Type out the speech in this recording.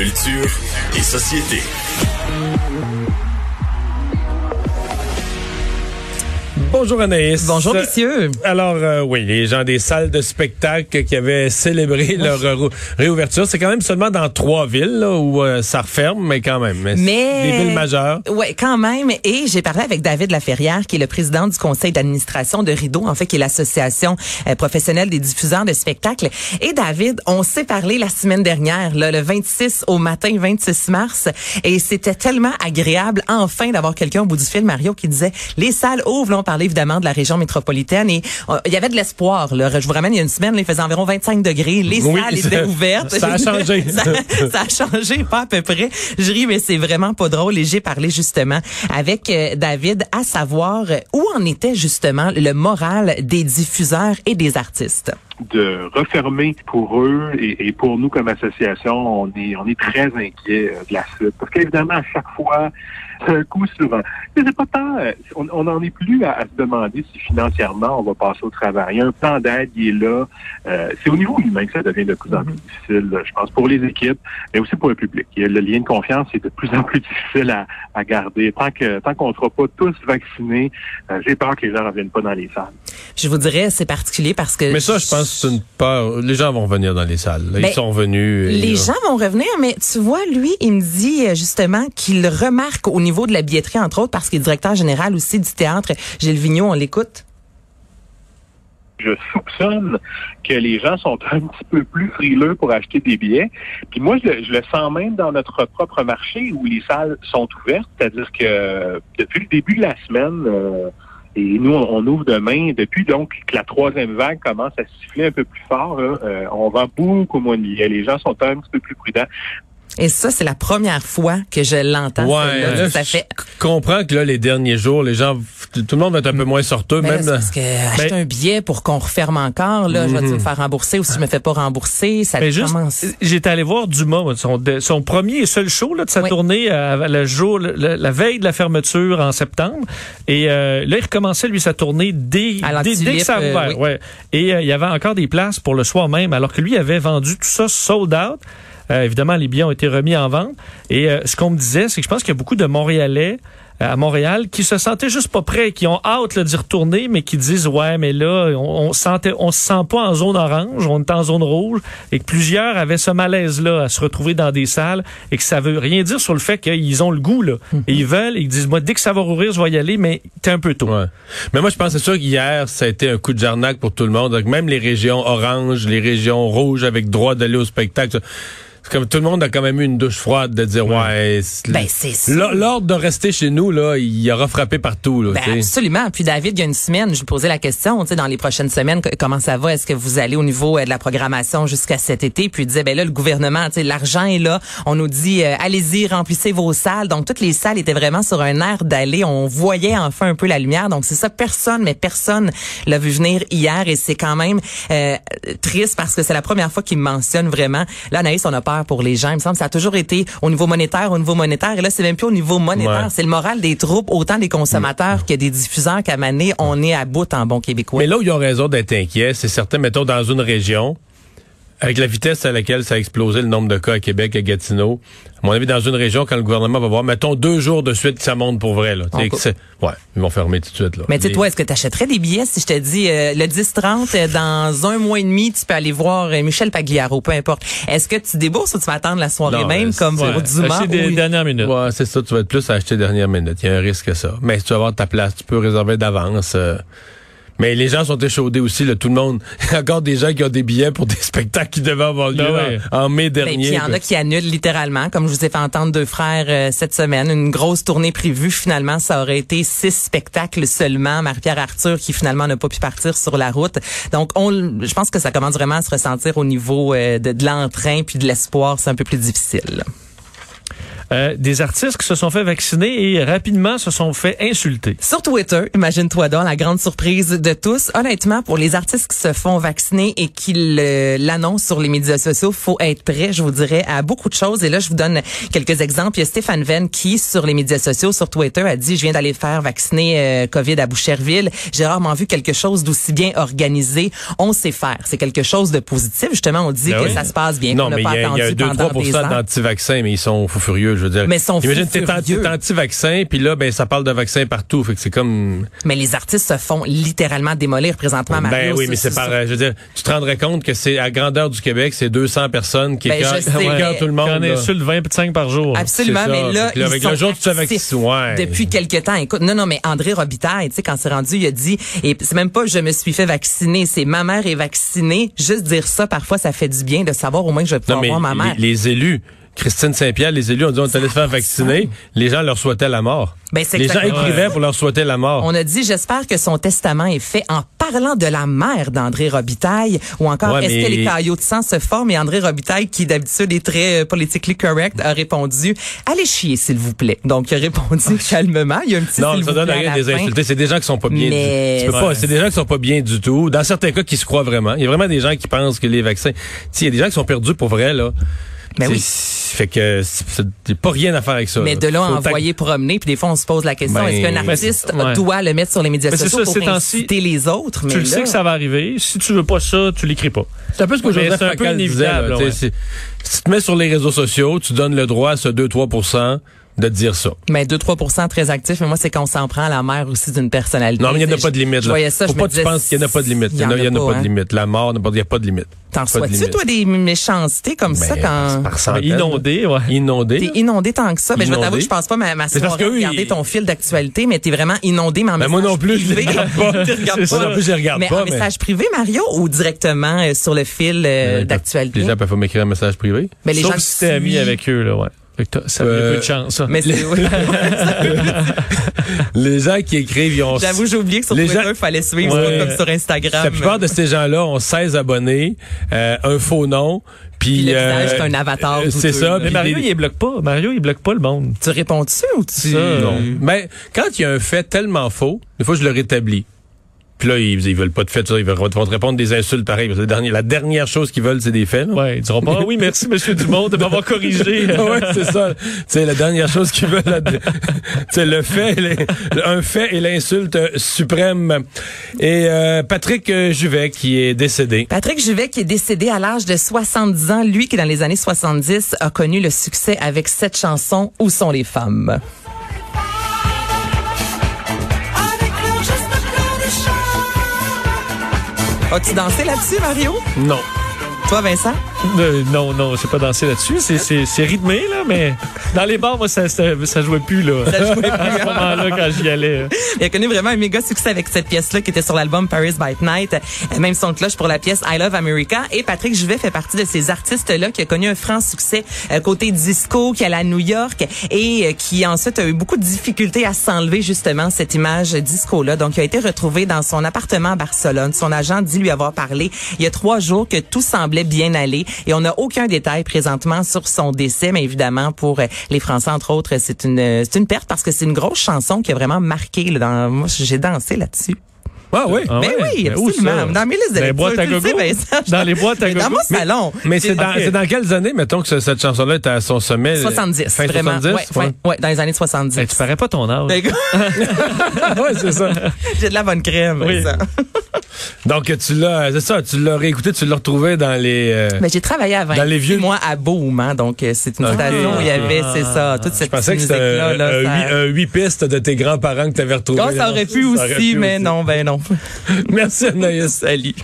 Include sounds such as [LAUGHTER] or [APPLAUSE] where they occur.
Culture et société. Bonjour Anaïs. Bonjour messieurs. Alors euh, oui, les gens des salles de spectacle qui avaient célébré leur réouverture, c'est quand même seulement dans trois villes où euh, ça referme, mais quand même. Mais, des villes majeures. Ouais, quand même. Et j'ai parlé avec David Laferrière, qui est le président du conseil d'administration de Rideau, en fait, qui est l'association euh, professionnelle des diffuseurs de spectacles. Et David, on s'est parlé la semaine dernière, là, le 26 au matin, 26 mars, et c'était tellement agréable, enfin, d'avoir quelqu'un au bout du fil, Mario, qui disait les salles ouvrent. on évidemment de la région métropolitaine et euh, il y avait de l'espoir. Là. Je vous ramène il y a une semaine, il faisait environ 25 degrés, les salles étaient ouvertes. Ça a changé. [LAUGHS] ça, a changé, pas à peu près. Je ris, mais c'est vraiment pas drôle. Et j'ai parlé justement avec euh, David à savoir où en était justement le moral des diffuseurs et des artistes de refermer pour eux et, pour nous comme association, on est on est très inquiet euh, de la suite parce qu'évidemment à chaque fois c'est un coup sur un. C'est pas tant. Euh, on n'en est plus à, se demander si financièrement on va passer au travail. Il y a un plan d'aide qui est là. Euh, c'est au niveau humain que ça devient de plus en plus difficile, je pense, pour les équipes, mais aussi pour le public. le lien de confiance est de plus en plus difficile à, à garder. Tant que tant qu'on ne sera pas tous vaccinés, euh, j'ai peur que les gens ne reviennent pas dans les salles. Je vous dirais, c'est particulier parce que. Mais ça, je pense, c'est une peur. Les gens vont revenir dans les salles. Ils ben, sont venus. Les gens vont revenir, mais tu vois, lui, il me dit justement qu'il remarque au niveau de la billetterie, entre autres, parce qu'il est directeur général aussi du théâtre. Gilles Vigneault, on l'écoute je soupçonne que les gens sont un petit peu plus frileux pour acheter des billets. Puis moi, je, le sens même dans notre propre marché où les salles sont ouvertes, c'est-à-dire que depuis le début de la semaine, euh, et nous, on, ouvre demain, depuis donc que la troisième vague commence à siffler un peu plus fort, euh, on vend beaucoup moins de billets. Les gens sont un petit peu plus prudents. Et ça, c'est la première fois que je l'entends. Ouais, ça fait. Je comprends que là, les derniers jours, les gens, tout le monde va être un peu moins sorteux, même. parce que ben acheter un billet pour qu'on referme encore, là, je vais me mhm. faire rembourser ou si je me fais pas rembourser, ça Mais commence. J'étais allé voir Dumas, son, son premier et seul show là, de sa tournée euh, le jour, la veille de la fermeture en septembre. Et euh, là, il recommençait lui sa tournée dès, dès, dès, que ça a ouvert. Euh, ouais. Et il y avait encore des places pour le soir même, alors que lui avait vendu tout ça sold out. Euh, évidemment, les billets ont été remis en vente. Et euh, ce qu'on me disait, c'est que je pense qu'il y a beaucoup de Montréalais à Montréal qui se sentaient juste pas prêts, qui ont hâte d'y retourner, mais qui disent ouais, mais là, on, on sentait, on se sent pas en zone orange, on est en zone rouge, et que plusieurs avaient ce malaise-là à se retrouver dans des salles, et que ça veut rien dire sur le fait qu'ils ont le goût là, mhm. et ils veulent, et ils disent moi dès que ça va rouvrir, je vais y aller, mais t'es un peu tôt. Ouais. Mais moi, je pense c'est sûr qu'hier, ça a été un coup de jarnac pour tout le monde, donc même les régions oranges, les régions rouges avec droit d'aller au spectacle comme tout le monde a quand même eu une douche froide de dire ouais, ben, l'ordre de rester chez nous là, il aura frappé partout là, ben, absolument. Puis David, il y a une semaine, je lui posais la question, tu sais dans les prochaines semaines comment ça va? Est-ce que vous allez au niveau euh, de la programmation jusqu'à cet été? Puis il disait ben là le gouvernement, tu sais l'argent est là, on nous dit euh, allez-y, remplissez vos salles. Donc toutes les salles étaient vraiment sur un air d'aller, on voyait enfin un peu la lumière. Donc c'est ça personne mais personne l'a vu venir hier et c'est quand même euh, triste parce que c'est la première fois qu'il me mentionne vraiment. Là Anaïs, on a pour les gens. Il me semble que ça a toujours été au niveau monétaire, au niveau monétaire. Et là, c'est même plus au niveau monétaire. C'est le moral des troupes, autant des consommateurs que des diffuseurs qu'à Mané, on est à bout en bon québécois. Mais là où ils ont raison d'être inquiets, c'est certain, mettons, dans une région, avec la vitesse à laquelle ça a explosé le nombre de cas à Québec, à Gatineau, à mon avis, dans une région, quand le gouvernement va voir, mettons deux jours de suite que ça monte pour vrai, là. ouais, ils vont fermer tout de suite, là. Mais tu sais, toi, est-ce que tu achèterais des billets si je te dis euh, le 10-30, euh, dans un mois et demi, tu peux aller voir euh, Michel Pagliaro, peu importe. Est-ce que tu débourses ou tu vas attendre la soirée même, comme pour Dumas? Acheter des dernières minutes. Ouais, c'est ça, tu vas être plus à acheter dernière minute. Il y a un risque que ça. Mais si tu vas avoir ta place, tu peux réserver d'avance. Mais les gens sont échaudés aussi, là, tout le monde. [LAUGHS] Il y a encore des gens qui ont des billets pour des [LAUGHS] spectacles qui devaient avoir lieu ah en, mai ben, dernier. il y en a qui annulent littéralement, comme je vous ai fait entendre deux frères euh, cette semaine. Une grosse tournée prévue. Finalement, ça aurait été six spectacles seulement. Marie-Pierre Arthur qui finalement n'a pas pu partir sur la route. Donc, on, je pense que ça commence vraiment à se ressentir au niveau euh, de, de l'entrain puis de l'espoir. C'est un peu plus difficile. Euh, des artistes qui se sont fait vacciner et rapidement se sont fait insulter. Sur Twitter, imagine-toi donc la grande surprise de tous. Honnêtement, pour les artistes qui se font vacciner et qui l'annoncent sur les médias sociaux, faut être prêt, je vous dirais, à beaucoup de choses. Et là, je vous donne quelques exemples. Il y a Stéphane Venn qui, sur les médias sociaux, sur Twitter, a dit, je viens d'aller faire vacciner euh, COVID à Boucherville. J'ai rarement vu quelque chose d'aussi bien organisé. On sait faire. C'est quelque chose de positif. Justement, on dit ben que ça se passe bien. Non, mais il y a, 2-3 d'anti-vaccins, mais ils sont fous furieux, je veux dire. Mais ils sont Imagine, t'es anti-vaccin, puis là, ben, ça parle de vaccins partout. Fait que c'est comme... Mais les artistes se font littéralement démolir présentement, Mario. Ben oui, mais c'est par, je veux dire, tu te rendrais compte que c'est à grandeur du Québec, c'est 200 personnes qui ben, écœurent [LAUGHS] tout le monde. On insulte 25 par jour. Absolument, mais là, ils avec sont le jour tu ouais. depuis quelque temps. Écoute, non, non, mais André Robitaille, tu sais, quand c'est rendu, il a dit, et c'est même pas je me suis fait vacciner, c'est ma mère est vaccinée. Juste dire ça, parfois, ça fait du bien de savoir au moins que je vais pouvoir voir ma mère. les élus, Christine Saint-Pierre, les élus ont dit on allait se faire vacciner. Les gens leur souhaitaient la mort. Ben, les gens écrivaient pour leur souhaiter la mort. On a dit j'espère que son testament est fait en parlant de la mère d'André Robitaille ou encore est-ce que les caillots de sang se forment? Et André Robitaille qui d'habitude est très euh, politically correct a répondu allez chier s'il vous plaît. Donc il a répondu calmement, il y a un petit Non, ça donne rien des insultés, c'est des gens qui sont pas bien du tout. c'est des gens qui sont pas bien du tout. Dans certains cas qui se croient vraiment. Il y a vraiment des gens qui pensent que les vaccins, il y a des gens qui sont perdus pour vrai là. Mais ben oui. Fait que c'est pas rien à faire avec ça. Mais de là à envoyer promener, puis des fois on se pose la question, est-ce qu'un ben, artiste doit le mettre sur les médias sociaux ça, pour inciter les autres? tu le sais que ça va arriver. Si tu veux pas ça, tu l'écris pas. C'est un peu ce que Joseph un peu inévitable. Disait, si tu te mets sur les réseaux sociaux, tu donnes le droit à ce 2-3 de dire ça. Mais 2-3% très actifs, mais moi, c'est qu'on s'en prend à la mère aussi d'une personnalité. Non, mais il n'y en a pas de limite. Je voyais ça, Faut pas que tu penses qu'il n'y en a pas de limite. Il n'y en, a, pas, de limite. La mort, il n'y a pas de limite. T'en sois-tu, toi, des méchancetés comme ça ben, quand... Par inondé, ouais. Inondé. T'es inondé tant que ça. Mais ben, je vais t'avouer que je pense pas ma, ma soirée regarder ton fil d'actualité, mais t'es vraiment inondé, mais en ben, moi non plus, je regarde pas. Moi non plus, je regarde mais pas. en message privé, Mario, ou directement euh, sur le fil euh, d'actualité? Les gens peuvent m'écrire un message privé. Mais les gens si t'es ami avec eux, là, ouais. Ça a peu de chance. Ça. Mais c'est les gens qui écrivent, ils ont. J'avoue, j'ai oublié que sur Twitter, il fallait suivre comme sur Instagram. La plupart de ces gens-là ont 16 abonnés, euh, un faux nom. Puis, le euh, c'est un avatar. Euh, c'est ça. Mais Mario, il bloque pas. Mario, il bloque pas le monde. Tu réponds-tu ou tu... Non. Mais quand il y a un fait tellement faux, des fois, je le rétablis. Puis là, ils, ils veulent pas de fait, ils vont te répondre des insultes pareilles. La dernière, la dernière chose qu'ils veulent, c'est des faits. Ouais, ils diront pas [LAUGHS] ah oui, merci Monsieur Dumont de m'avoir corrigé. [LAUGHS] ouais, c'est ça. C'est la dernière chose qu'ils veulent. c'est [LAUGHS] le fait, un fait et l'insulte suprême. Et euh, Patrick Juvet qui est décédé. Patrick Juvet qui est décédé à l'âge de 70 ans. Lui qui dans les années 70 a connu le succès avec cette chanson Où sont les femmes? As-tu dansé là-dessus, Mario? Non. Toi, Vincent? Euh, non, non, c'est pas dansé là-dessus. C'est rythmé, là, mais dans les bars, moi, ça, ça, jouait plus, là. Ça jouait [LAUGHS] plus. à ce moment-là, quand j'y allais. Il a connu vraiment un méga succès avec cette pièce-là qui était sur l'album Paris by Night. Même son cloche pour la pièce I Love America. Et Patrick Juvet fait partie de ces artistes-là qui a connu un franc succès euh, côté disco, qui allait à New York et euh, qui ensuite a eu beaucoup de difficultés à s'enlever justement cette image disco-là. Donc, il a été retrouvé dans son appartement à Barcelone. Son agent dit lui avoir parlé il y a trois jours que tout semblait bien aller. Et on n'a aucun détail présentement sur son décès, mais évidemment pour euh, les Français entre autres, c'est une c'est une perte parce que c'est une grosse chanson qui a vraiment marqué. Là, dans, moi, j'ai dansé là-dessus. Ah oui? Ah mais oui, absolument. Dans mes listes de les boîtes à gogo? dans les boîtes à gogo? Dans mon salon. Mais, c'est dans, dans, quelles années, mettons, que cette chanson-là est à son sommet? 70. Fin vraiment. 70? Ouais, ouais. dans les années 70. tu parais pas ton âge. [LAUGHS] ouais, c'est ça. [LAUGHS] J'ai de la bonne crème. Oui. Ça. [LAUGHS] Donc, tu l'as, c'est ça, tu l'as réécouté, tu l'as retrouvé dans les. Euh, mais j'ai travaillé 20 dans les vieux mois à Boom, hein, donc euh, c'est une station où il y avait, c'est ça, toute cette Je pensais que c'était un, huit pistes de tes grands-parents que tu avais retrouvés. Oh, ça aurait pu aussi, mais non, ben non. [LAUGHS] Merci Anaïs. [LAUGHS] Salut.